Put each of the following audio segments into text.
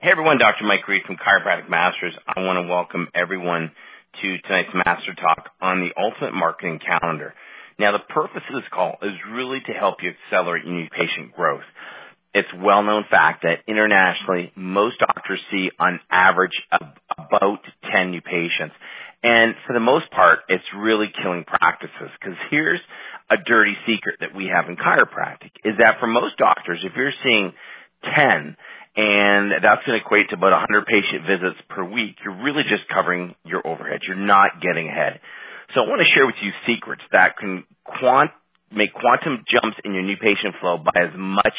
Hey everyone, Dr. Mike Reed from Chiropractic Masters. I want to welcome everyone to tonight's Master Talk on the Ultimate Marketing Calendar. Now the purpose of this call is really to help you accelerate your new patient growth. It's well known fact that internationally, most doctors see on average about 10 new patients. And for the most part, it's really killing practices. Because here's a dirty secret that we have in chiropractic is that for most doctors, if you're seeing 10 and that's going to equate to about 100 patient visits per week, you're really just covering your overhead. You're not getting ahead. So I want to share with you secrets that can quant- make quantum jumps in your new patient flow by as much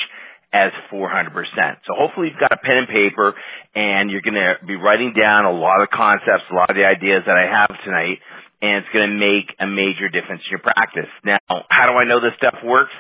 as 400%. So hopefully you've got a pen and paper and you're going to be writing down a lot of concepts, a lot of the ideas that I have tonight, and it's going to make a major difference in your practice. Now, how do I know this stuff works?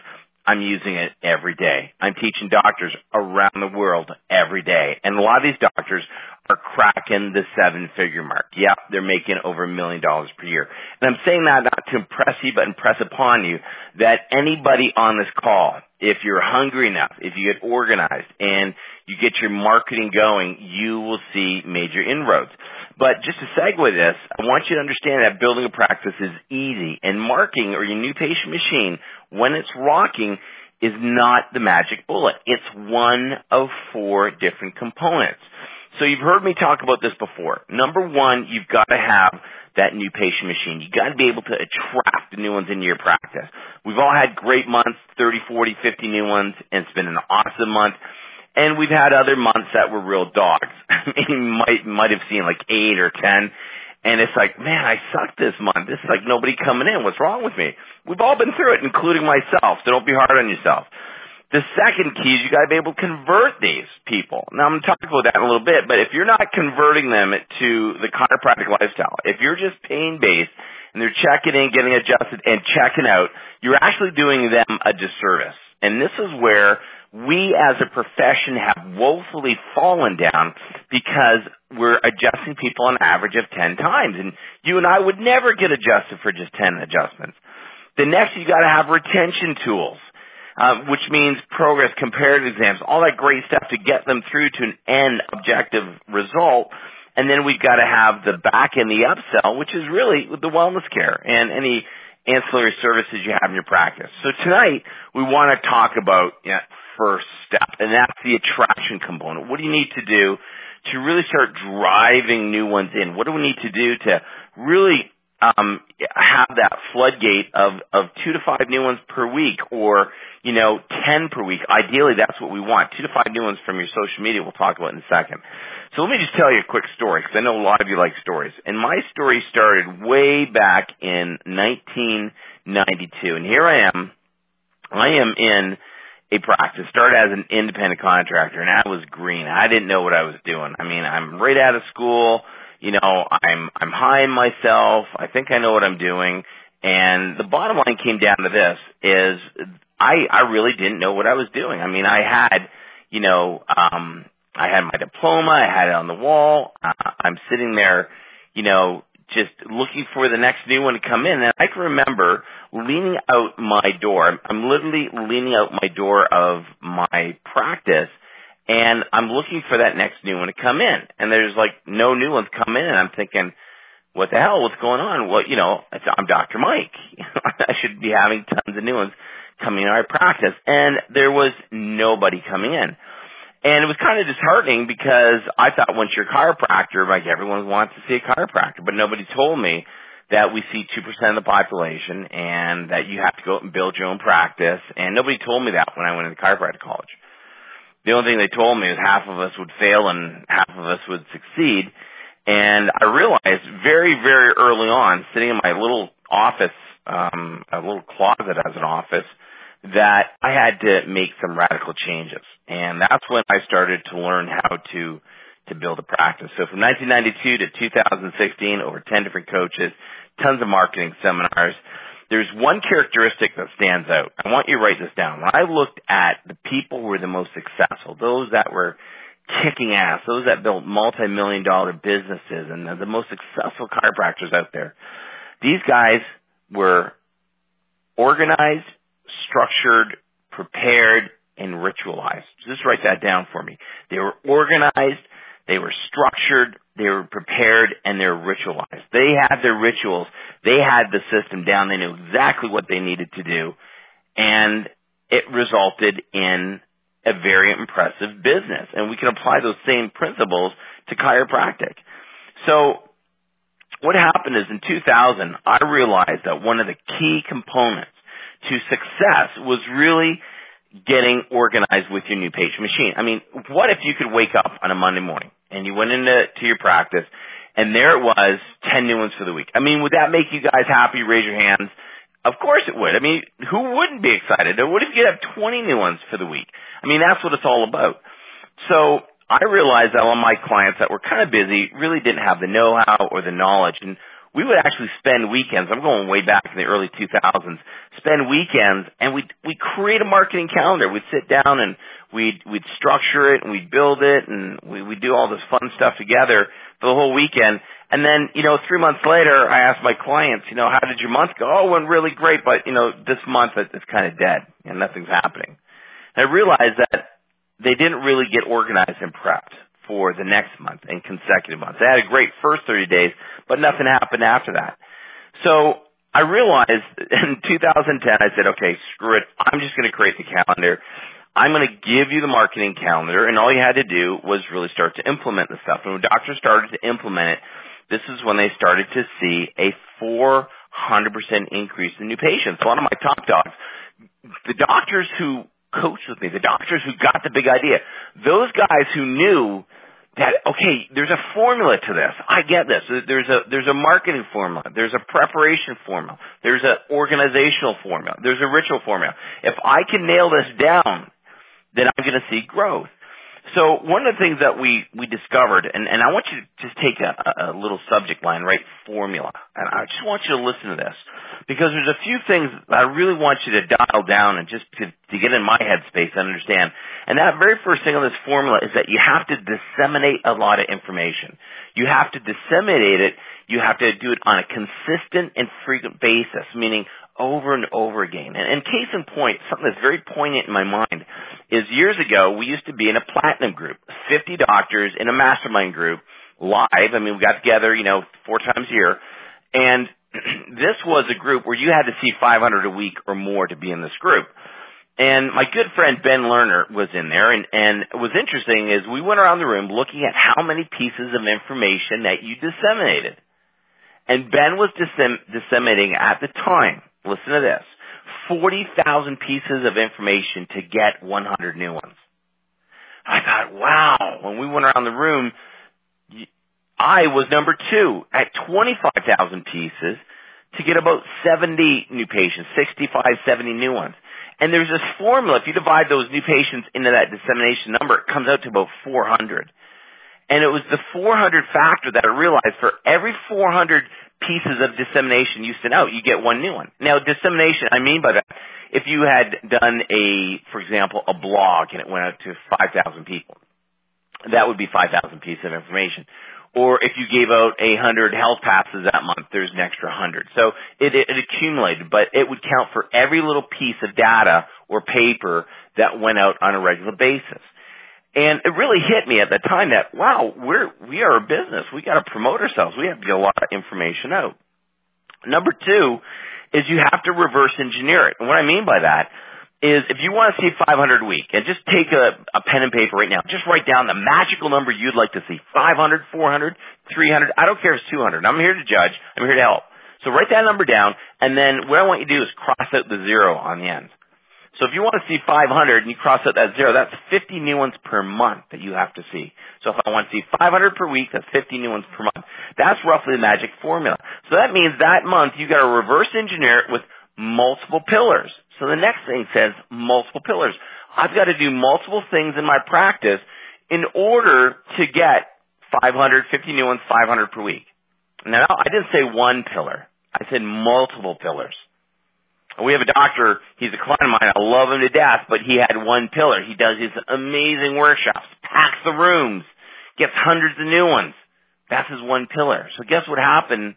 I'm using it every day. I'm teaching doctors around the world every day. And a lot of these doctors are cracking the seven figure mark. Yeah, they're making over a million dollars per year. And I'm saying that not to impress you, but impress upon you that anybody on this call, if you're hungry enough, if you get organized and you get your marketing going, you will see major inroads. But just to segue this, I want you to understand that building a practice is easy and marketing or your new patient machine, when it's rocking, is not the magic bullet. It's one of four different components. So you've heard me talk about this before. Number one, you've got to have that new patient machine. You got to be able to attract the new ones into your practice. We've all had great months, 30, 40, 50 new ones, and it's been an awesome month. And we've had other months that were real dogs. you might, might have seen like eight or ten. And it's like, man, I suck this month. This is like nobody coming in. What's wrong with me? We've all been through it, including myself. So don't be hard on yourself. The second key is you got to be able to convert these people. Now I'm going to talk about that in a little bit, but if you're not converting them to the chiropractic lifestyle, if you're just pain based and they're checking in, getting adjusted and checking out, you're actually doing them a disservice. And this is where we as a profession have woefully fallen down because we're adjusting people on average of 10 times. And you and I would never get adjusted for just 10 adjustments. The next, you got to have retention tools Uh, which means progress, comparative exams, all that great stuff to get them through to an end objective result. And then we've got to have the back and the upsell, which is really the wellness care and any ancillary services you have in your practice. So tonight we want to talk about you know, first step, and that's the attraction component. What do you need to do to really start driving new ones in? What do we need to do to really um, have that floodgate of of two to five new ones per week, or you know, ten per week. Ideally, that's what we want. Two to five new ones from your social media. We'll talk about in a second. So let me just tell you a quick story because I know a lot of you like stories. And my story started way back in 1992, and here I am. I am in a practice. Started as an independent contractor, and I was green. I didn't know what I was doing. I mean, I'm right out of school you know, I'm I'm high in myself. I think I know what I'm doing. And the bottom line came down to this: is I I really didn't know what I was doing. I mean, I had, you know, um, I had my diploma. I had it on the wall. Uh, I'm sitting there, you know, just looking for the next new one to come in. And I can remember leaning out my door. I'm literally leaning out my door of my practice and I'm looking for that next new one to come in. And there's like no new ones come in, and I'm thinking, what the hell? What's going on? Well, you know, I'm Dr. Mike. I should be having tons of new ones coming in our practice. And there was nobody coming in. And it was kind of disheartening because I thought once you're a chiropractor, like everyone wants to see a chiropractor, but nobody told me that we see 2% of the population and that you have to go out and build your own practice. And nobody told me that when I went into chiropractic college. The only thing they told me is half of us would fail and half of us would succeed. And I realized very, very early on, sitting in my little office, um, a little closet as an office, that I had to make some radical changes. And that's when I started to learn how to, to build a practice. So from 1992 to 2016, over 10 different coaches, tons of marketing seminars, there's one characteristic that stands out. I want you to write this down. When I looked at the people who were the most successful, those that were kicking ass, those that built multi-million dollar businesses and the most successful chiropractors out there, these guys were organized, structured, prepared, and ritualized. Just write that down for me. They were organized, they were structured, they were prepared, and they were ritualized. They had their rituals, they had the system down, they knew exactly what they needed to do, and it resulted in a very impressive business. And we can apply those same principles to chiropractic. So what happened is in 2000, I realized that one of the key components to success was really getting organized with your new patient machine. I mean, what if you could wake up on a Monday morning and you went into to your practice and there it was, 10 new ones for the week. I mean, would that make you guys happy? Raise your hands. Of course it would. I mean, who wouldn't be excited? What if you have 20 new ones for the week? I mean, that's what it's all about. So I realized that all my clients that were kind of busy really didn't have the know-how or the knowledge. And we would actually spend weekends. I'm going way back in the early 2000s. Spend weekends, and we we create a marketing calendar. We'd sit down and we'd we'd structure it and we'd build it and we we do all this fun stuff together for the whole weekend. And then, you know, three months later, I asked my clients, you know, how did your month go? Oh, it went really great, but you know, this month it's kind of dead and nothing's happening. And I realized that they didn't really get organized and prepped for the next month and consecutive months. They had a great first 30 days, but nothing happened after that. So I realized in 2010, I said, okay, screw it. I'm just going to create the calendar. I'm going to give you the marketing calendar, and all you had to do was really start to implement the stuff. And when doctors started to implement it, this is when they started to see a 400% increase in new patients. One of my top dogs, the doctors who coached with me, the doctors who got the big idea, those guys who knew that okay, there's a formula to this. I get this. There's a there's a marketing formula. There's a preparation formula. There's an organizational formula. There's a ritual formula. If I can nail this down, then I'm going to see growth. So one of the things that we, we discovered, and, and I want you to just take a, a little subject line, right? Formula. And I just want you to listen to this. Because there's a few things I really want you to dial down and just to, to get in my headspace and understand. And that very first thing on this formula is that you have to disseminate a lot of information. You have to disseminate it. You have to do it on a consistent and frequent basis, meaning over and over again. And, and case in point, something that's very poignant in my mind is years ago we used to be in a platinum group, 50 doctors in a mastermind group, live. I mean, we got together, you know, four times a year, and this was a group where you had to see 500 a week or more to be in this group. And my good friend Ben Lerner was in there, and, and was interesting is we went around the room looking at how many pieces of information that you disseminated. And Ben was dissem- disseminating at the time listen to this, 40,000 pieces of information to get 100 new ones. I thought, wow, when we went around the room, I was number two at 25,000 pieces to get about 70 new patients, 65, 70 new ones. And there's this formula, if you divide those new patients into that dissemination number, it comes out to about 400. And it was the 400 factor that I realized for every 400 pieces of dissemination you send out, you get one new one. Now, dissemination, I mean by that, if you had done a, for example, a blog and it went out to 5,000 people, that would be 5,000 pieces of information. Or if you gave out a hundred health passes that month, there's an extra hundred. So it, it, it accumulated, but it would count for every little piece of data or paper that went out on a regular basis. And it really hit me at the time that, wow, we're, we are a business. We got to promote ourselves. We have to get a lot of information out. Number two is you have to reverse engineer it. And what I mean by that is if you want to see 500 a week and just take a, a pen and paper right now, just write down the magical number you'd like to see. 500, 400, 300. I don't care if it's 200. I'm here to judge. I'm here to help. So write that number down and then what I want you to do is cross out the zero on the end. So if you want to see 500 and you cross out that zero, that's 50 new ones per month that you have to see. So if I want to see 500 per week, that's 50 new ones per month. That's roughly the magic formula. So that means that month you got to reverse engineer it with multiple pillars. So the next thing says multiple pillars. I've got to do multiple things in my practice in order to get 500, 50 new ones, 500 per week. Now, I didn't say one pillar. I said multiple pillars. We have a doctor, he's a client of mine, I love him to death, but he had one pillar. He does his amazing workshops, packs the rooms, gets hundreds of new ones. That's his one pillar. So guess what happened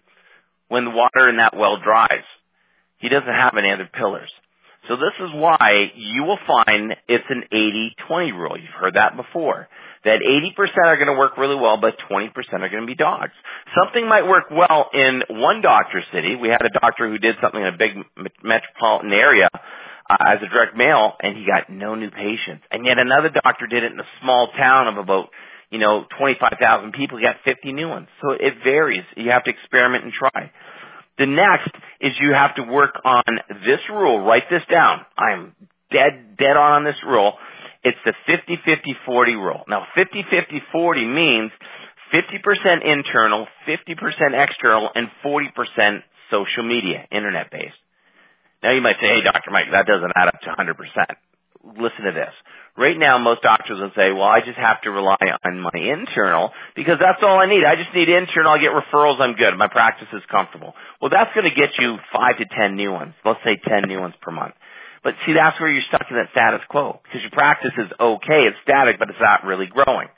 when the water in that well dries? He doesn't have any other pillars. So this is why you will find it's an 80-20 rule. You've heard that before. That 80% are going to work really well, but 20% are going to be dogs. Something might work well in one doctor city. We had a doctor who did something in a big metropolitan area uh, as a direct mail, and he got no new patients. And yet another doctor did it in a small town of about, you know, 25,000 people. He got 50 new ones. So it varies. You have to experiment and try. The next is you have to work on this rule. Write this down. I'm dead, dead on on this rule. It's the 50-50-40 rule. Now 50-50-40 means 50% internal, 50% external, and 40% social media, internet based. Now you might say, hey, Dr. Mike, that doesn't add up to 100%. Listen to this. Right now, most doctors will say, well, I just have to rely on my internal because that's all I need. I just need internal. I get referrals. I'm good. My practice is comfortable. Well, that's going to get you five to ten new ones. Let's say ten new ones per month. But see, that's where you're stuck in that status quo because your practice is okay. It's static, but it's not really growing.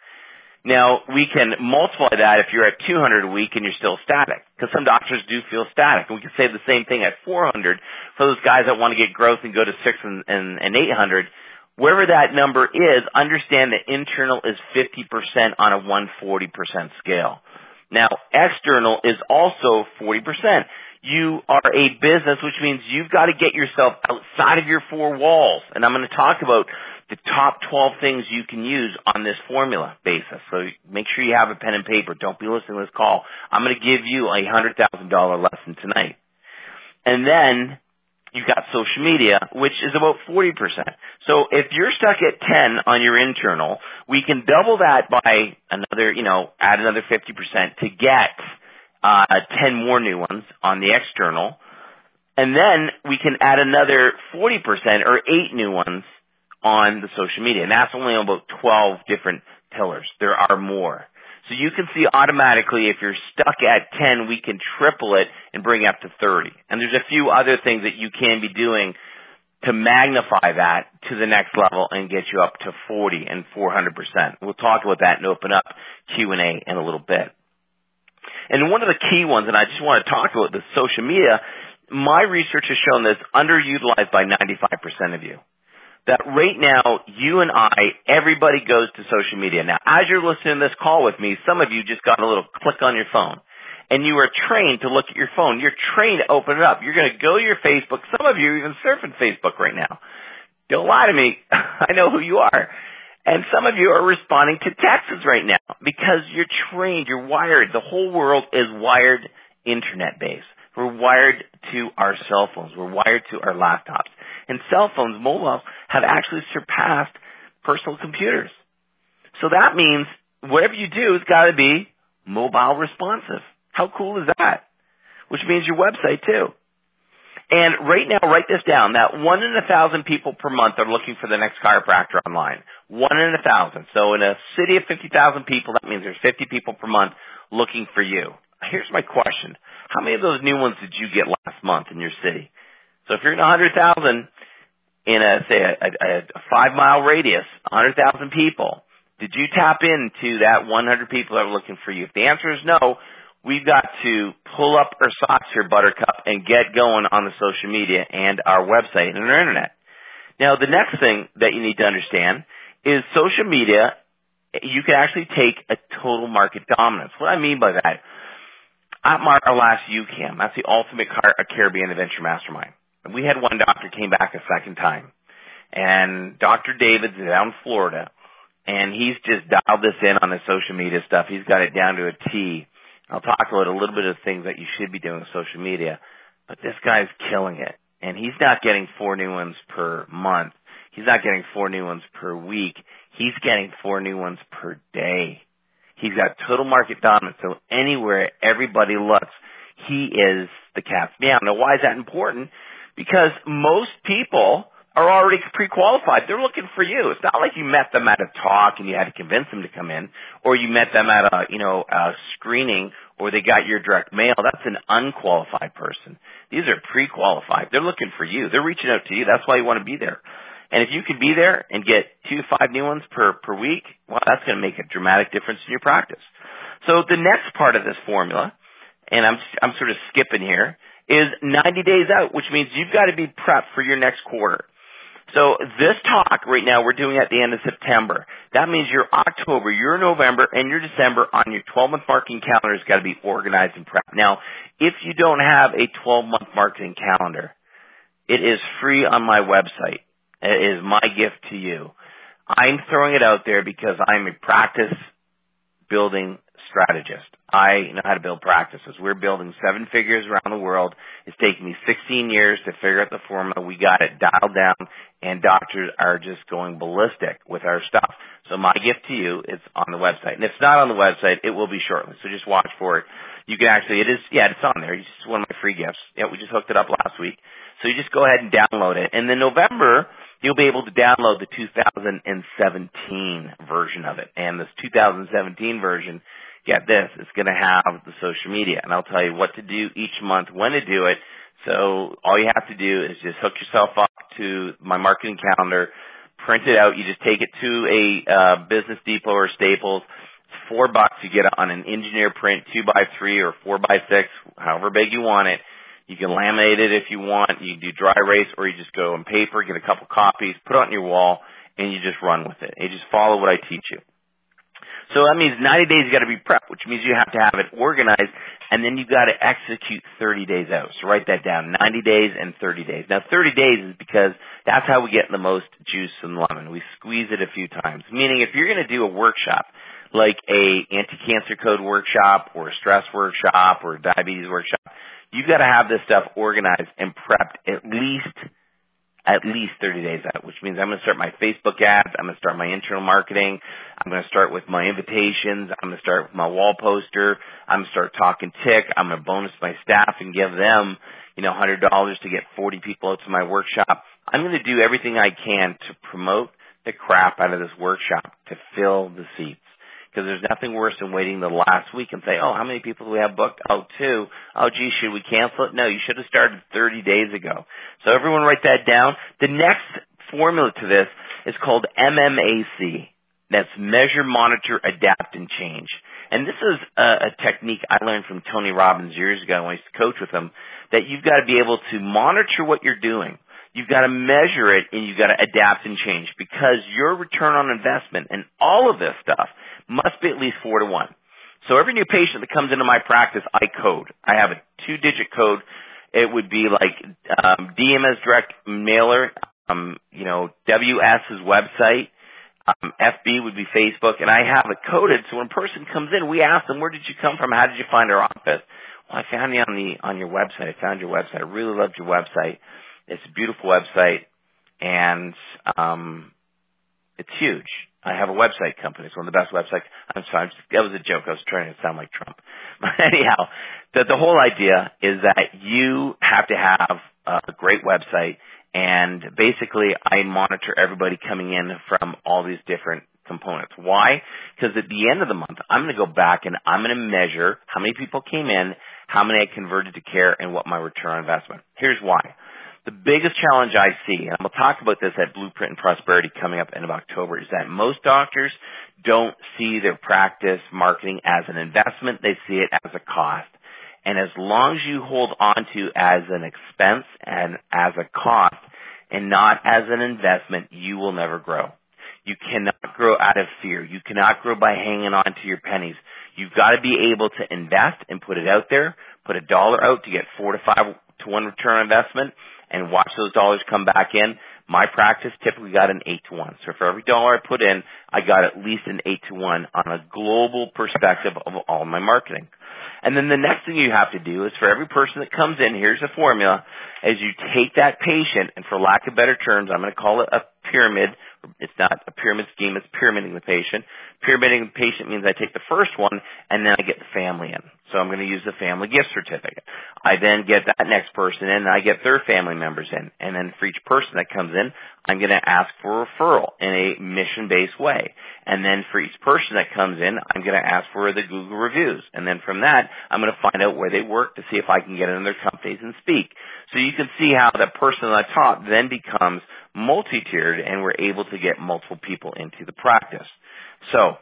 Now, we can multiply that if you're at 200 a week and you're still static, because some doctors do feel static. And we can say the same thing at 400 for those guys that want to get growth and go to 6 and, and, and 800. Wherever that number is, understand that internal is 50% on a 140% scale. Now, external is also 40%. You are a business, which means you've got to get yourself outside of your four walls. And I'm going to talk about the top 12 things you can use on this formula basis. So make sure you have a pen and paper. Don't be listening to this call. I'm going to give you a $100,000 lesson tonight. And then you've got social media, which is about 40%. So if you're stuck at 10 on your internal, we can double that by another, you know, add another 50% to get uh, 10 more new ones on the external. And then we can add another 40% or 8 new ones on the social media. And that's only about 12 different pillars. There are more. So you can see automatically if you're stuck at 10, we can triple it and bring up to 30. And there's a few other things that you can be doing to magnify that to the next level and get you up to 40 and 400%. We'll talk about that and open up Q&A in a little bit. And one of the key ones, and I just want to talk about the social media, my research has shown this underutilized by 95% of you that right now, you and I, everybody goes to social media. Now, as you're listening to this call with me, some of you just got a little click on your phone. And you are trained to look at your phone. You're trained to open it up. You're going to go to your Facebook. Some of you are even surfing Facebook right now. Don't lie to me. I know who you are. And some of you are responding to texts right now because you're trained, you're wired. The whole world is wired internet based. We're wired to our cell phones. We're wired to our laptops. And cell phones, mobiles, have actually surpassed personal computers. So that means whatever you do has got to be mobile responsive. How cool is that? Which means your website too. And right now, write this down, that one in a thousand people per month are looking for the next chiropractor online. One in a thousand. So in a city of 50,000 people, that means there's 50 people per month looking for you. Here's my question. How many of those new ones did you get last month in your city? So if you're in 100,000 in a, say, a, a, a five mile radius, 100,000 people, did you tap into that 100 people that are looking for you? If the answer is no, we've got to pull up our socks here, Buttercup, and get going on the social media and our website and our internet. Now, the next thing that you need to understand is social media, you can actually take a total market dominance. What I mean by that, at our last UCAM, that's the Ultimate Caribbean Adventure Mastermind. And we had one doctor came back a second time. And Dr. David's down in Florida. And he's just dialed this in on the social media stuff. He's got it down to a T. I'll talk about a little bit of things that you should be doing with social media. But this guy's killing it. And he's not getting four new ones per month. He's not getting four new ones per week. He's getting four new ones per day. He's got total market dominance. So anywhere everybody looks, he is the cat's meow. Now why is that important? Because most people are already pre-qualified. They're looking for you. It's not like you met them at a talk and you had to convince them to come in, or you met them at a, you know, a screening, or they got your direct mail. That's an unqualified person. These are pre-qualified. They're looking for you. They're reaching out to you. That's why you want to be there. And if you can be there and get two to five new ones per, per week, well, that's going to make a dramatic difference in your practice. So the next part of this formula, and I'm, I'm sort of skipping here, is 90 days out, which means you've got to be prepped for your next quarter. So this talk right now we're doing at the end of September. That means your October, your November, and your December on your 12 month marketing calendar has got to be organized and prepped. Now, if you don't have a 12 month marketing calendar, it is free on my website. Is my gift to you. I'm throwing it out there because I'm a practice building strategist. I know how to build practices. We're building seven figures around the world. It's taken me 16 years to figure out the formula. We got it dialed down and doctors are just going ballistic with our stuff. So my gift to you is on the website. And if it's not on the website, it will be shortly. So just watch for it. You can actually, it is, yeah, it's on there. It's one of my free gifts. Yeah, we just hooked it up last week. So you just go ahead and download it. And then November, you'll be able to download the 2017 version of it. And this 2017 version, get this, it's going to have the social media. And I'll tell you what to do each month, when to do it. So all you have to do is just hook yourself up to my marketing calendar, print it out. You just take it to a uh, Business Depot or Staples. It's Four bucks, you get it on an engineer print, two by three or four by six, however big you want it you can laminate it if you want. You can do dry erase or you just go on paper, get a couple copies, put it on your wall, and you just run with it. You just follow what I teach you. So that means 90 days you got to be prepped, which means you have to have it organized, and then you've got to execute 30 days out. So write that down: 90 days and 30 days. Now 30 days is because that's how we get the most juice and lemon. We squeeze it a few times. Meaning, if you're going to do a workshop, like a anti-cancer code workshop, or a stress workshop, or a diabetes workshop, you've got to have this stuff organized and prepped at least at least 30 days out, which means I'm going to start my Facebook ads. I'm going to start my internal marketing. I'm going to start with my invitations. I'm going to start with my wall poster. I'm going to start talking tick. I'm going to bonus my staff and give them, you know, $100 to get 40 people out to my workshop. I'm going to do everything I can to promote the crap out of this workshop to fill the seats because there's nothing worse than waiting the last week and say, oh, how many people do we have booked? Oh, two. Oh, gee, should we cancel it? No, you should have started 30 days ago. So everyone write that down. The next formula to this is called MMAC. That's measure, monitor, adapt, and change. And this is a, a technique I learned from Tony Robbins years ago when I used to coach with him, that you've got to be able to monitor what you're doing. You've got to measure it and you've got to adapt and change because your return on investment and all of this stuff must be at least four to one. So every new patient that comes into my practice, I code. I have a two digit code. It would be like um, DMS direct mailer, um, you know, WS's website, um, FB would be Facebook, and I have it coded. So when a person comes in, we ask them, "Where did you come from? How did you find our office?" Well, I found you on the on your website. I found your website. I really loved your website. It's a beautiful website, and um, it's huge. I have a website company. It's one of the best websites. I'm sorry, that was a joke. I was trying to sound like Trump. But anyhow, the, the whole idea is that you have to have a great website and basically I monitor everybody coming in from all these different components. Why? Because at the end of the month, I'm going to go back and I'm going to measure how many people came in, how many I converted to care, and what my return on investment. Here's why. The biggest challenge I see, and we'll talk about this at Blueprint and Prosperity coming up end of October, is that most doctors don't see their practice marketing as an investment. They see it as a cost. And as long as you hold on to as an expense and as a cost and not as an investment, you will never grow. You cannot grow out of fear. You cannot grow by hanging on to your pennies. You've got to be able to invest and put it out there, put a dollar out to get four to five to one return on investment and watch those dollars come back in. My practice typically got an 8 to 1. So for every dollar I put in, I got at least an 8 to 1 on a global perspective of all my marketing. And then the next thing you have to do is for every person that comes in, here's a formula, as you take that patient, and for lack of better terms, I'm going to call it a pyramid it's not a pyramid scheme, it's pyramiding the patient. Pyramiding the patient means I take the first one and then I get the family in. So I'm going to use the family gift certificate. I then get that next person in and I get their family members in. And then for each person that comes in, I'm going to ask for a referral in a mission-based way. And then for each person that comes in, I'm going to ask for the Google reviews. And then from that, I'm going to find out where they work to see if I can get in their companies and speak. So you can see how that person on the top then becomes multi-tiered and we're able to get multiple people into the practice. So,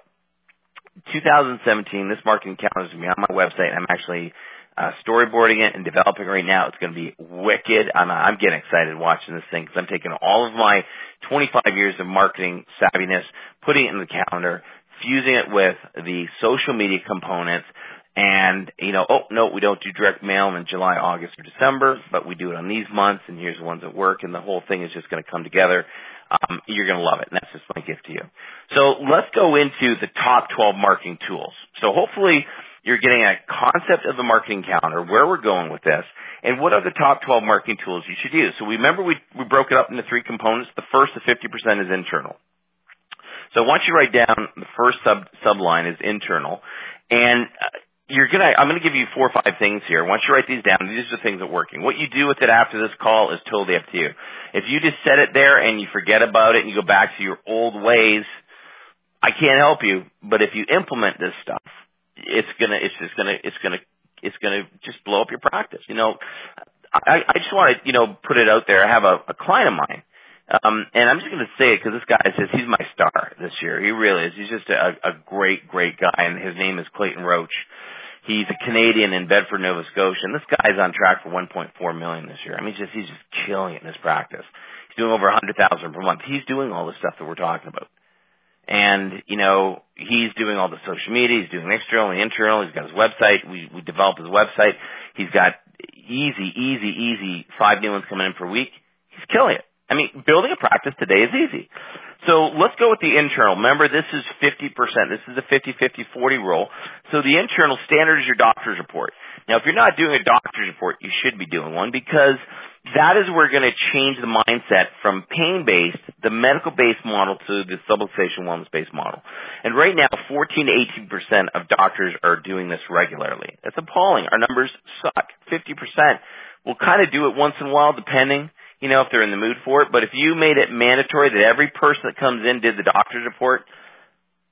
2017, this marketing calendar is going to be on my website. I'm actually uh, storyboarding it and developing right now. It's going to be wicked. I'm, I'm getting excited watching this thing because I'm taking all of my 25 years of marketing savviness, putting it in the calendar, fusing it with the social media components, and you know, oh no, we don't do direct mail in July, August, or December, but we do it on these months, and here's the ones that work, and the whole thing is just going to come together. Um, you're going to love it, and that's just my gift to you. So let's go into the top 12 marketing tools. So hopefully you're getting a concept of the marketing calendar, where we're going with this, and what are the top 12 marketing tools you should use. So remember we, we broke it up into three components. The first, the 50% is internal. So once you write down the first sub subline is internal, and uh, you're gonna I'm gonna give you four or five things here. Once you write these down, these are the things that are working. What you do with it after this call is totally up to you. If you just set it there and you forget about it and you go back to your old ways, I can't help you. But if you implement this stuff, it's gonna it's just gonna it's gonna it's gonna just blow up your practice. You know, I, I just want to you know put it out there. I have a, a client of mine. Um, and I'm just going to say it because this guy says he's my star this year. He really is. He's just a, a great, great guy, and his name is Clayton Roach. He's a Canadian in Bedford, Nova Scotia, and this guy's on track for 1.4 million this year. I mean, just he's just killing it in his practice. He's doing over 100,000 per month. He's doing all the stuff that we're talking about. And, you know, he's doing all the social media, he's doing external and internal, he's got his website, we, we developed his website, he's got easy, easy, easy five new ones coming in per week. He's killing it. I mean, building a practice today is easy. So let's go with the internal. Remember, this is 50%. This is a 50-50-40 rule. So the internal standard is your doctor's report. Now, if you're not doing a doctor's report, you should be doing one because that is where we're going to change the mindset from pain-based, the medical-based model to the subluxation wellness-based model. And right now, 14 to 18% of doctors are doing this regularly. That's appalling. Our numbers suck. 50% will kind of do it once in a while, depending you know, if they're in the mood for it. But if you made it mandatory that every person that comes in did the doctor's report,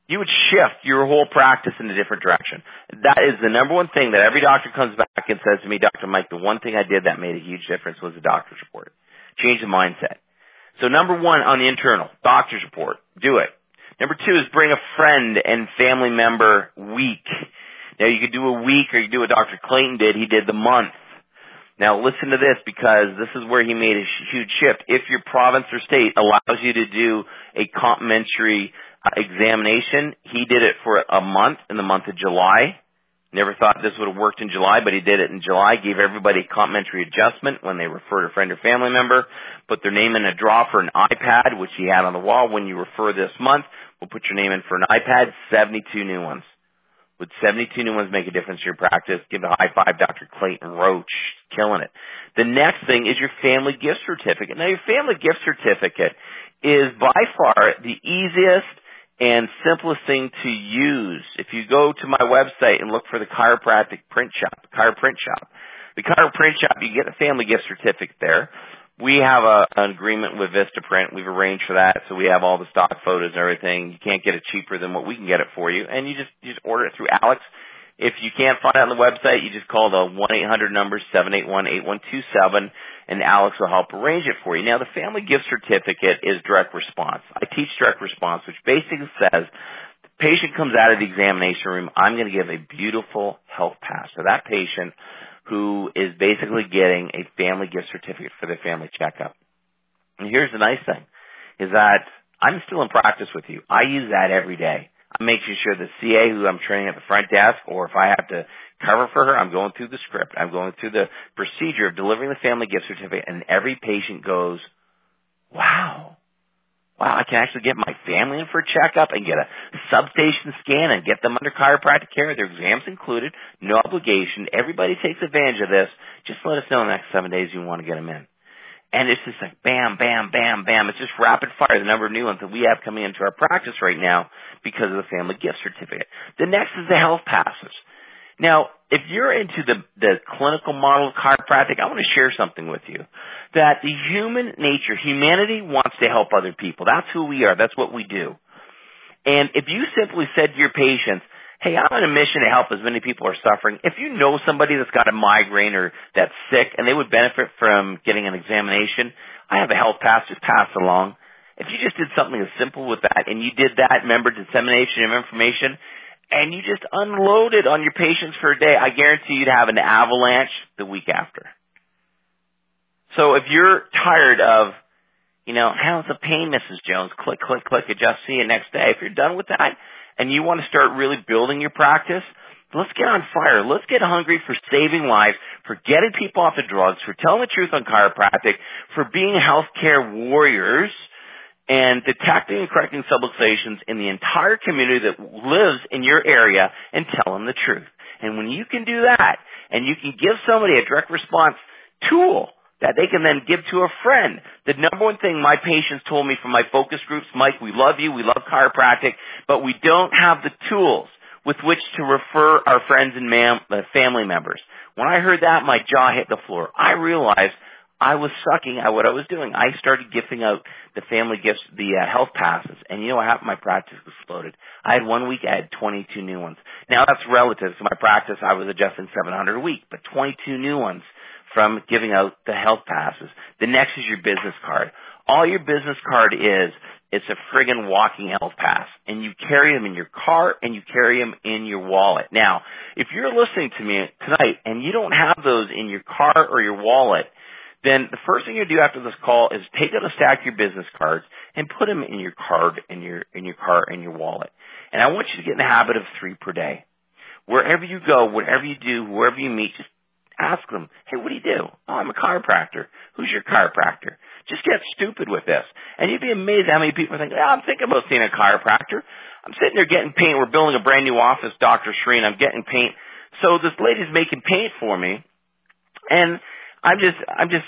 you would shift your whole practice in a different direction. That is the number one thing that every doctor comes back and says to me, Dr. Mike, the one thing I did that made a huge difference was the doctor's report. Change the mindset. So number one on the internal, doctor's report. Do it. Number two is bring a friend and family member week. Now you could do a week or you do what Dr. Clayton did. He did the month. Now listen to this because this is where he made a huge shift. If your province or state allows you to do a complimentary uh, examination, he did it for a month in the month of July. Never thought this would have worked in July, but he did it in July. Gave everybody a complimentary adjustment when they referred a friend or family member. Put their name in a draw for an iPad, which he had on the wall. When you refer this month, we'll put your name in for an iPad. 72 new ones. Would 72 new ones make a difference to your practice? Give a high five, Dr. Clayton Roach. Killing it. The next thing is your family gift certificate. Now your family gift certificate is by far the easiest and simplest thing to use. If you go to my website and look for the chiropractic print shop, chiroprint shop, the chiroprint shop, you get a family gift certificate there we have a, an agreement with Vistaprint. We've arranged for that, so we have all the stock photos and everything. You can't get it cheaper than what we can get it for you, and you just you just order it through Alex. If you can't find it on the website, you just call the one eight hundred number seven eight one eight one two seven, and Alex will help arrange it for you. Now, the family gift certificate is direct response. I teach direct response, which basically says the patient comes out of the examination room. I'm going to give a beautiful health pass to that patient who is basically getting a family gift certificate for their family checkup. And here's the nice thing, is that I'm still in practice with you. I use that every day. I'm making sure the CA who I'm training at the front desk, or if I have to cover for her, I'm going through the script. I'm going through the procedure of delivering the family gift certificate, and every patient goes, wow, wow, I can actually get my family in for a checkup and get a subluxation scan and get them under chiropractic care. Their exams included, no obligation. Everybody takes advantage of this. Just let us know in the next seven days you want to get them in. And it's just like bam, bam, bam, bam. It's just rapid fire, the number of new ones that we have coming into our practice right now because of the family gift certificate. The next is the health passes. Now, if you're into the, the clinical model of chiropractic, I want to share something with you. That the human nature, humanity wants to help other people. That's who we are. That's what we do. And if you simply said to your patients, hey, I'm on a mission to help as many people are suffering. If you know somebody that's got a migraine or that's sick and they would benefit from getting an examination, I have a health pass, just pass along. If you just did something as simple with that and you did that, remember dissemination of information, and you just unload it on your patients for a day, I guarantee you'd have an avalanche the week after. So if you're tired of, you know, how's the pain, Mrs. Jones? Click, click, click, adjust, see you next day. If you're done with that and you want to start really building your practice, let's get on fire. Let's get hungry for saving lives, for getting people off the drugs, for telling the truth on chiropractic, for being healthcare warriors, and detecting and correcting subluxations in the entire community that lives in your area and tell them the truth. And when you can do that, and you can give somebody a direct response tool that they can then give to a friend. The number one thing my patients told me from my focus groups, Mike, we love you, we love chiropractic, but we don't have the tools with which to refer our friends and mam- uh, family members. When I heard that, my jaw hit the floor. I realized I was sucking at what I was doing. I started gifting out the family gifts, the uh, health passes, and you know what happened? My practice exploded. I had one week, I had 22 new ones. Now that's relative to my practice. I was adjusting 700 a week, but 22 new ones from giving out the health passes. The next is your business card. All your business card is, it's a friggin' walking health pass. And you carry them in your car and you carry them in your wallet. Now, if you're listening to me tonight and you don't have those in your car or your wallet, then the first thing you do after this call is take out a stack of your business cards and put them in your card, in your, in your car, in your wallet. And I want you to get in the habit of three per day. Wherever you go, whatever you do, wherever you meet, just ask them, hey, what do you do? Oh, I'm a chiropractor. Who's your chiropractor? Just get stupid with this. And you'd be amazed how many people think, oh, I'm thinking about seeing a chiropractor. I'm sitting there getting paint. We're building a brand new office, Dr. Shreen. I'm getting paint. So this lady's making paint for me. And I'm just, I'm just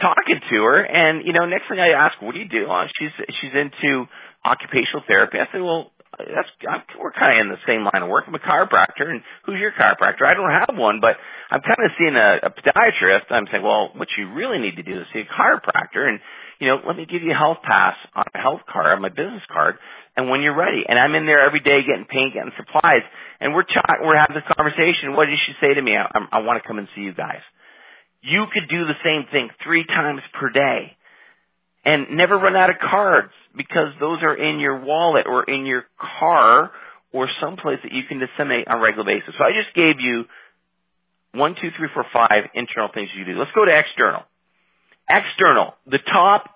talking to her. And, you know, next thing I ask, what do you do? Oh, she's, she's into occupational therapy. I said, well, that's I'm, we're kind of in the same line of work. I'm a chiropractor, and who's your chiropractor? I don't have one, but I'm kind of seeing a, a podiatrist. I'm saying, well, what you really need to do is see a chiropractor, and you know, let me give you a health pass on a health card, on my business card, and when you're ready, and I'm in there every day getting paint, getting supplies, and we're talking, we're having this conversation. What did she say to me? I, I, I want to come and see you guys. You could do the same thing three times per day and never run out of cards because those are in your wallet or in your car or someplace that you can disseminate on a regular basis. So I just gave you one, two, three, four, five internal things you do. Let's go to external. External. The top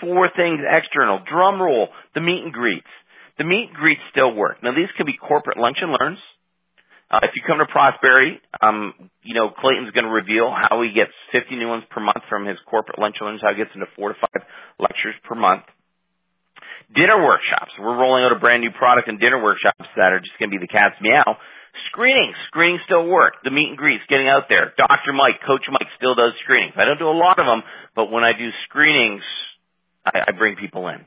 four things external. Drum roll. The meet and greets. The meet and greets still work. Now these can be corporate lunch and learns. Uh, if you come to Prosperity, um, you know, Clayton's going to reveal how he gets 50 new ones per month from his corporate lunch and learns, how he gets into four to five lectures per month. Dinner workshops. We're rolling out a brand new product in dinner workshops that are just going to be the cat's meow. Screenings. Screenings still work. The meet and greets, getting out there. Dr. Mike, Coach Mike still does screenings. I don't do a lot of them, but when I do screenings, I, I bring people in.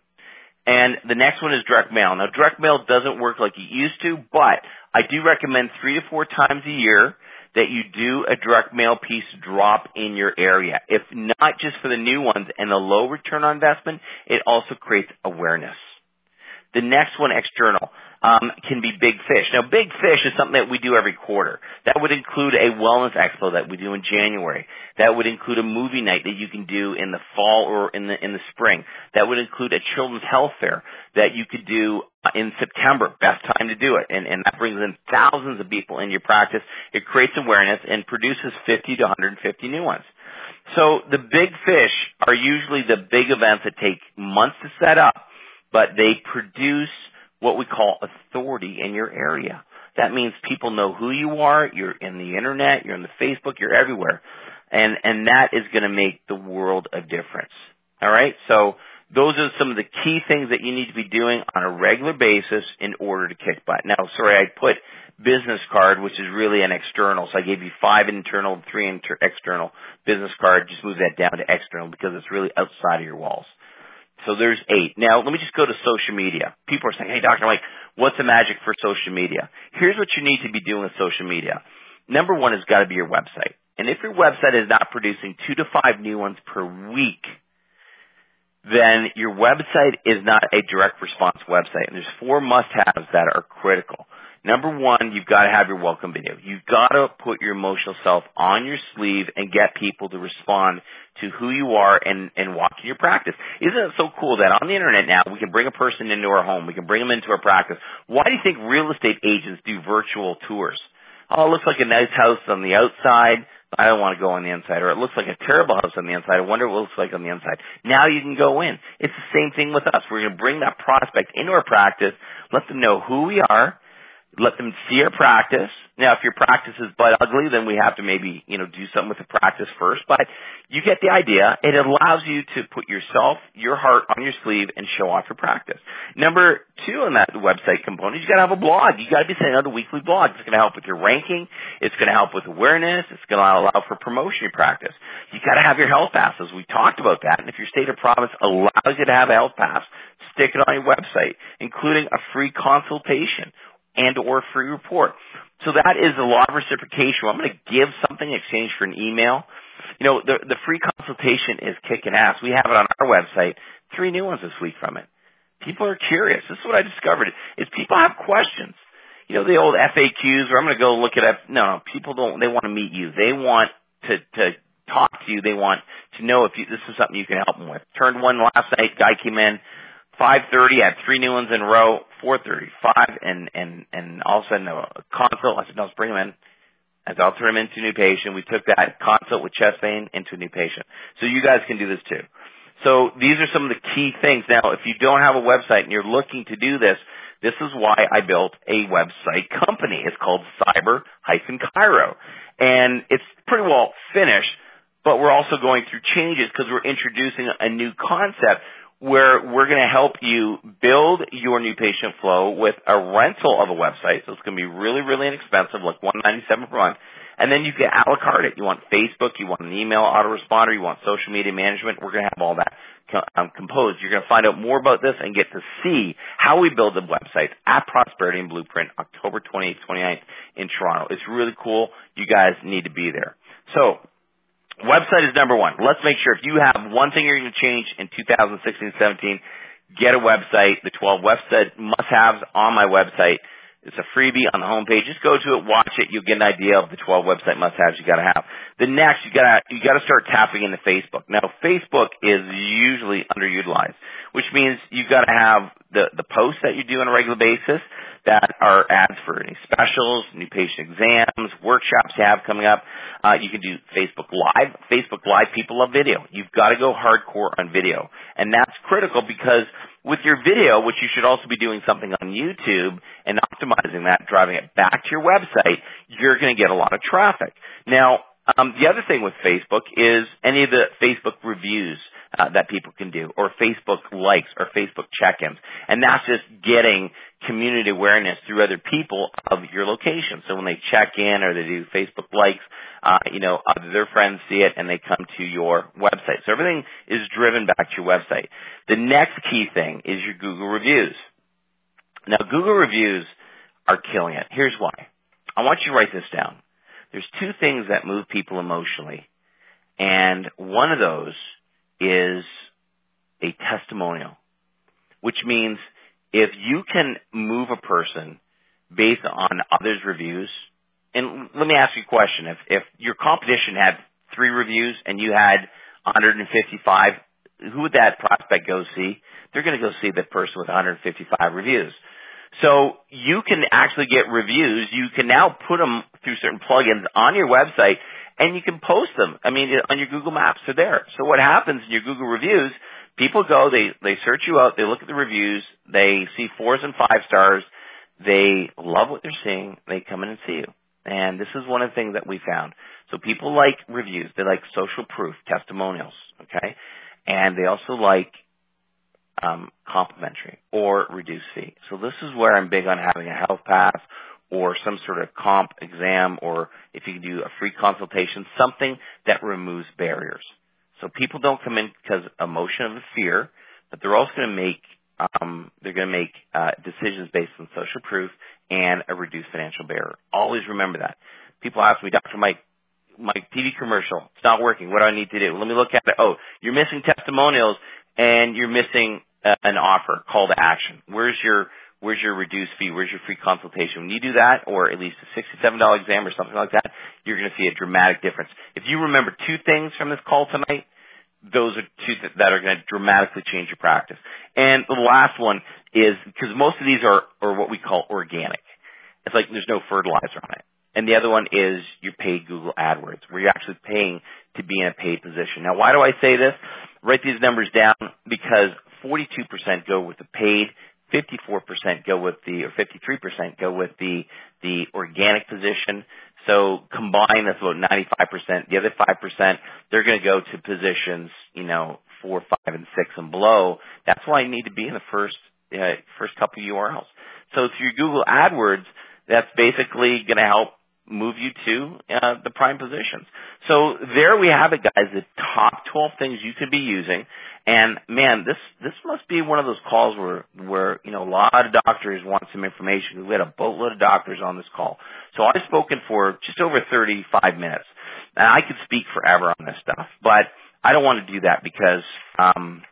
And the next one is direct mail. Now direct mail doesn't work like it used to, but I do recommend three to four times a year that you do a direct mail piece drop in your area. If not just for the new ones and the low return on investment, it also creates awareness. The next one, external, um, can be Big Fish. Now, Big Fish is something that we do every quarter. That would include a wellness expo that we do in January. That would include a movie night that you can do in the fall or in the in the spring. That would include a children's health fair that you could do in September. Best time to do it, and and that brings in thousands of people in your practice. It creates awareness and produces 50 to 150 new ones. So the big fish are usually the big events that take months to set up but they produce what we call authority in your area. That means people know who you are, you're in the internet, you're in the Facebook, you're everywhere. And, and that is going to make the world a difference. Alright? So, those are some of the key things that you need to be doing on a regular basis in order to kick butt. Now, sorry, I put business card, which is really an external. So I gave you five internal, three inter- external business card. Just move that down to external because it's really outside of your walls. So there's eight. Now, let me just go to social media. People are saying, hey, Dr. Mike, what's the magic for social media? Here's what you need to be doing with social media. Number one has got to be your website. And if your website is not producing two to five new ones per week, then your website is not a direct response website. And there's four must-haves that are critical. Number one, you've got to have your welcome video. You've got to put your emotional self on your sleeve and get people to respond to who you are and, and walk in your practice. Isn't it so cool that on the internet now we can bring a person into our home, we can bring them into our practice. Why do you think real estate agents do virtual tours? Oh, it looks like a nice house on the outside. I don't want to go on the inside, or it looks like a terrible house on the inside. I wonder what it looks like on the inside. Now you can go in. It's the same thing with us. We're going to bring that prospect into our practice, let them know who we are, let them see our practice. Now, if your practice is butt ugly, then we have to maybe, you know, do something with the practice first, but you get the idea. It allows you to put yourself, your heart on your sleeve and show off your practice. Number two on that website component, you gotta have a blog. You gotta be sending out a weekly blog. It's gonna help with your ranking. It's gonna help with awareness. It's gonna allow for promotion of practice. You gotta have your health passes. We talked about that. And if your state or province allows you to have a health pass, stick it on your website, including a free consultation and or free report. So that is a law of reciprocation. I'm going to give something in exchange for an email. You know, the, the free consultation is kicking ass. We have it on our website. Three new ones this week from it. People are curious. This is what I discovered is people have questions. You know, the old FAQs where I'm going to go look it. No, no, people don't, they want to meet you. They want to, to talk to you. They want to know if you, this is something you can help them with. Turned one last night. Guy came in, 5:30. I had three new ones in a row. 4:30, five, and and and all of a sudden a consult. I said, no, let's bring him in. As I'll turn him into a new patient. We took that consult with chest pain into a new patient. So you guys can do this too. So these are some of the key things. Now, if you don't have a website and you're looking to do this, this is why I built a website company. It's called Cyber-Chiro. And it's pretty well finished, but we're also going through changes because we're introducing a new concept where we're going to help you build your new patient flow with a rental of a website. So it's going to be really, really inexpensive, like 197 per month. And then you can a la carte it. You want Facebook, you want an email autoresponder, you want social media management. We're going to have all that um, composed. You're going to find out more about this and get to see how we build the website at Prosperity and Blueprint, October 28th, 29th in Toronto. It's really cool. You guys need to be there. So Website is number one. Let's make sure if you have one thing you're going to change in 2016-17, get a website. The 12 website must-haves on my website. It's a freebie on the homepage. Just go to it, watch it. You'll get an idea of the 12 website must-haves you got to have. The next, you got to you got to start tapping into Facebook. Now, Facebook is usually underutilized, which means you got to have the the posts that you do on a regular basis that are ads for any specials, new patient exams, workshops you have coming up. Uh, you can do Facebook Live. Facebook Live, people love video. You've got to go hardcore on video. And that's critical because with your video, which you should also be doing something on YouTube and optimizing that, driving it back to your website, you're going to get a lot of traffic. Now, um, the other thing with Facebook is any of the Facebook reviews uh, that people can do, or Facebook likes, or Facebook check-ins, and that's just getting community awareness through other people of your location. So when they check in or they do Facebook likes, uh, you know, their friends see it and they come to your website. So everything is driven back to your website. The next key thing is your Google reviews. Now, Google reviews are killing it. Here's why. I want you to write this down. There's two things that move people emotionally, and one of those is a testimonial, which means if you can move a person based on others' reviews, and let me ask you a question. If, if your competition had three reviews and you had 155, who would that prospect go see? They're going to go see the person with 155 reviews. So you can actually get reviews. You can now put them through certain plugins on your website and you can post them. I mean, on your Google Maps, they're there. So what happens in your Google reviews, people go, they, they search you out, they look at the reviews, they see fours and five stars, they love what they're seeing, they come in and see you. And this is one of the things that we found. So people like reviews, they like social proof, testimonials, okay? And they also like um, complimentary or reduced fee. So this is where I'm big on having a health pass or some sort of comp exam or if you can do a free consultation, something that removes barriers. So people don't come in because emotion of fear, but they're also going to make um, they're going to make uh, decisions based on social proof and a reduced financial barrier. Always remember that. People ask me, Dr. Mike, my TV commercial, it's not working. What do I need to do? Let me look at it. Oh, you're missing testimonials and you're missing uh, an offer, call to action. Where's your Where's your reduced fee? Where's your free consultation? When you do that, or at least a $67 exam or something like that, you're going to see a dramatic difference. If you remember two things from this call tonight, those are two that are going to dramatically change your practice. And the last one is, because most of these are, are what we call organic. It's like there's no fertilizer on it. And the other one is you pay Google AdWords, where you're actually paying to be in a paid position. Now, why do I say this? Write these numbers down because 42% go with the paid, 54% go with the, or 53% go with the, the organic position. So combined, that's about 95%. The other 5%, they're going to go to positions, you know, four, five, and six and below. That's why you need to be in the first, uh, first couple of URLs. So through Google AdWords, that's basically going to help move you to uh, the prime positions. So there we have it, guys. The top 12 things you could be using. And man, this this must be one of those calls where where you know a lot of doctors want some information. We had a boatload of doctors on this call, so I've spoken for just over 35 minutes, and I could speak forever on this stuff, but I don't want to do that because um,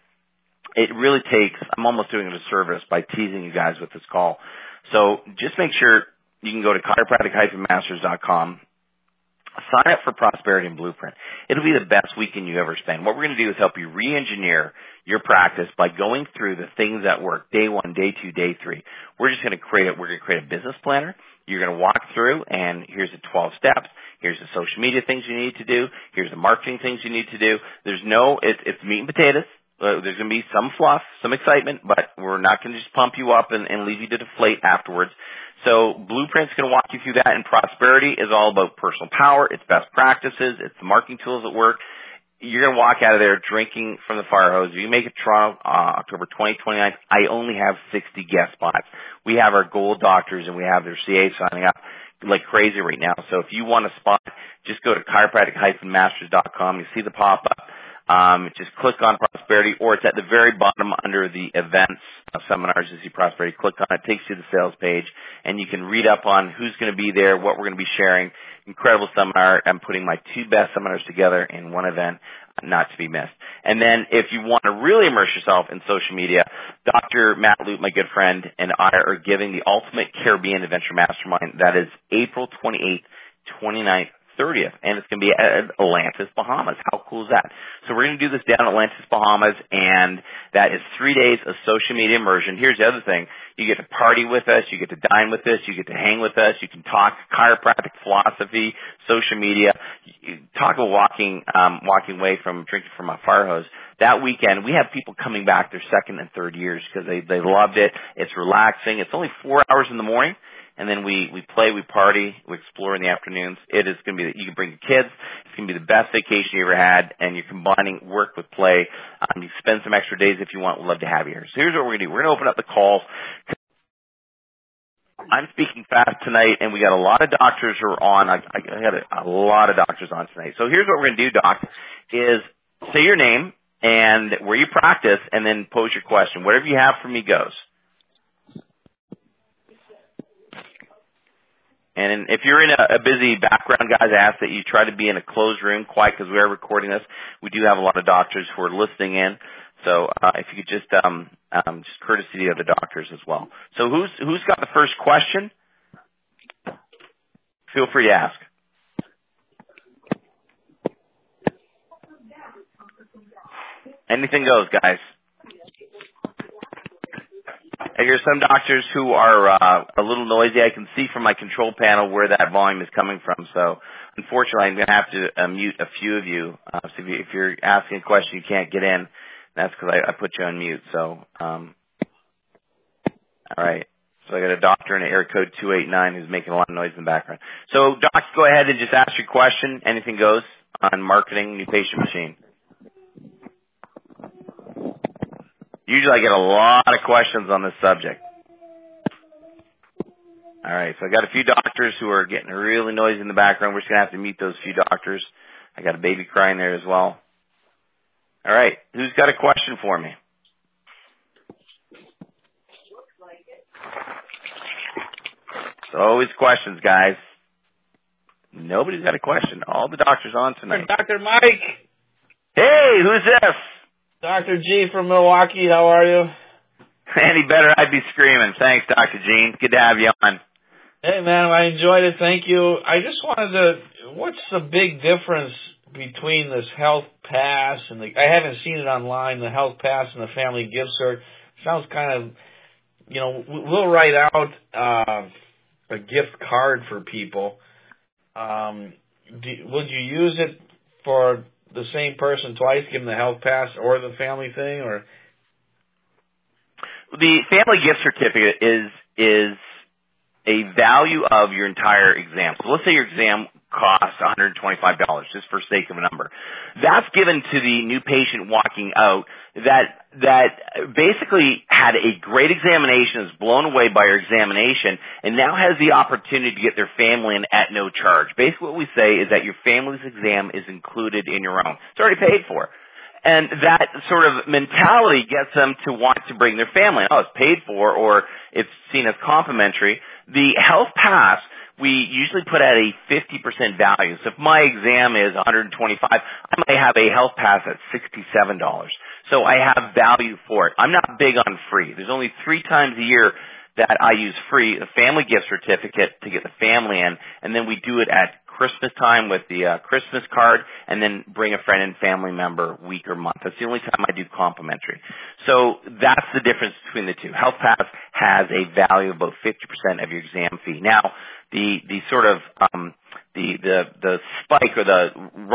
it really takes. I'm almost doing a disservice by teasing you guys with this call. So just make sure you can go to chiropractic-masters.com. Sign up for Prosperity and Blueprint. It'll be the best weekend you ever spend. What we're going to do is help you re-engineer your practice by going through the things that work day one, day two, day three. We're just going to create it. We're going to create a business planner. You're going to walk through and here's the 12 steps. Here's the social media things you need to do. Here's the marketing things you need to do. There's no, it, it's meat and potatoes. Uh, there's going to be some fluff, some excitement, but we're not going to just pump you up and, and leave you to deflate afterwards. So Blueprint's going to walk you through that, and Prosperity is all about personal power. It's best practices. It's the marketing tools that work. You're going to walk out of there drinking from the fire hose. If you make it Toronto, uh, October 20, 29th, I only have 60 guest spots. We have our gold doctors and we have their CA signing up like crazy right now. So if you want a spot, just go to chiropractic-masters.com. You see the pop-up um, just click on Prosperity, or it's at the very bottom under the events uh, seminars. You see Prosperity. Click on it, takes you to the sales page, and you can read up on who's going to be there, what we're going to be sharing. Incredible seminar. I'm putting my two best seminars together in one event, not to be missed. And then if you want to really immerse yourself in social media, Dr. Matt Loop, my good friend, and I are giving the Ultimate Caribbean Adventure Mastermind. That is April 28th, 29th, 30th, and it's going to be at Atlantis, Bahamas. How cool is that? So we're going to do this down at Atlantis, Bahamas, and that is three days of social media immersion. Here's the other thing. You get to party with us, you get to dine with us, you get to hang with us, you can talk chiropractic philosophy, social media, you talk about walking, um, walking away from drinking from a fire hose. That weekend, we have people coming back their second and third years because they, they loved it. It's relaxing. It's only four hours in the morning and then we we play, we party, we explore in the afternoons. It is going to be that you can bring your kids. It's going to be the best vacation you ever had, and you're combining work with play. Um, you spend some extra days if you want. We'd love to have you here. So here's what we're going to do. We're going to open up the call. I'm speaking fast tonight, and we got a lot of doctors who are on. I, I got a, a lot of doctors on tonight. So here's what we're going to do, Doc, is say your name and where you practice, and then pose your question. Whatever you have for me goes. And if you're in a, a busy background, guys, I ask that you try to be in a closed room, quiet, because we are recording this. We do have a lot of doctors who are listening in. So uh, if you could just um, um, just courtesy to the other doctors as well. So who's who's got the first question? Feel free to ask. Anything goes, guys. I hear some doctors who are uh, a little noisy. I can see from my control panel where that volume is coming from. So, unfortunately, I'm going to have to uh, mute a few of you. Uh, so if, you, if you're asking a question you can't get in, that's because I, I put you on mute. So, um, all right. So I got a doctor in area code 289 who's making a lot of noise in the background. So, Doc, go ahead and just ask your question. Anything goes on marketing new patient machine. Usually I get a lot of questions on this subject. All right, so I got a few doctors who are getting really noisy in the background. We're just gonna have to meet those few doctors. I got a baby crying there as well. All right, who's got a question for me? So always questions, guys. Nobody's got a question. All the doctors on tonight. Dr. Mike. Hey, who's this? Dr. G from Milwaukee, how are you? Any better, I'd be screaming. Thanks, Dr. Gene. Good to have you on. Hey, man, I enjoyed it. Thank you. I just wanted to, what's the big difference between this health pass and the, I haven't seen it online, the health pass and the family gift cert. Sounds kind of, you know, we'll write out, uh, a gift card for people. Um, do, would you use it for the same person twice, give them the health pass or the family thing, or? The family gift certificate is is a value of your entire exam. So let's say your exam costs $125, just for sake of a number. That's given to the new patient walking out that, that basically had a great examination, is blown away by your examination, and now has the opportunity to get their family in at no charge. Basically what we say is that your family's exam is included in your own. It's already paid for. And that sort of mentality gets them to want to bring their family. Oh, it's paid for or it's seen as complimentary. The health pass we usually put at a 50% value. So if my exam is 125, I might have a health pass at $67. So I have value for it. I'm not big on free. There's only three times a year that I use free, a family gift certificate to get the family in, and then we do it at Christmas time with the uh, Christmas card, and then bring a friend and family member week or month. That's the only time I do complimentary. So that's the difference between the two. Health Pass has a value of about 50% of your exam fee. Now, the the sort of um, the the the spike or the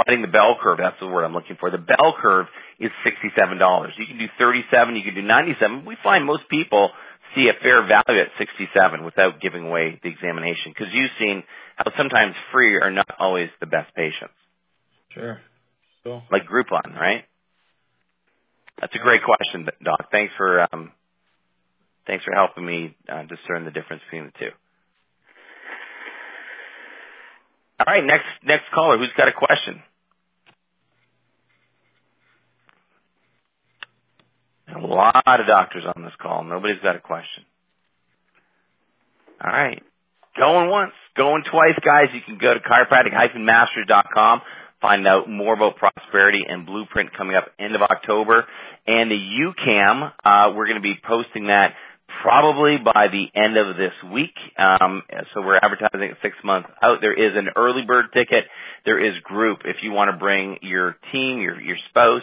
riding the bell curve. That's the word I'm looking for. The bell curve is sixty seven dollars. You can do thirty seven. You can do ninety seven. We find most people see a fair value at sixty seven without giving away the examination because you've seen how sometimes free are not always the best patients. Sure. Cool. Like Groupon, right? That's a great question, Doc. Thanks for um, thanks for helping me uh, discern the difference between the two. All right, next next caller. Who's got a question? A lot of doctors on this call. Nobody's got a question. All right. Going once, going twice, guys. You can go to chiropractic-masters.com, find out more about prosperity and blueprint coming up end of October. And the UCAM, uh, we're going to be posting that probably by the end of this week. Um, so we're advertising it six months out. There is an early bird ticket. There is group. If you want to bring your team, your your spouse,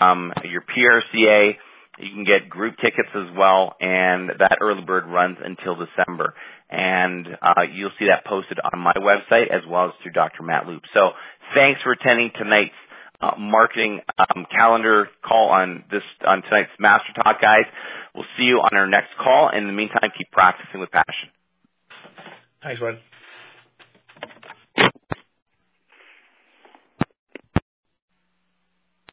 um, your PRCA, you can get group tickets as well. And that early bird runs until December. And uh, you'll see that posted on my website as well as through Dr. Matt Loop. So thanks for attending tonight's uh, marketing um, calendar call on this on tonight's Master Talk, guys. We'll see you on our next call. In the meantime, keep practicing with passion. Thanks, Bud.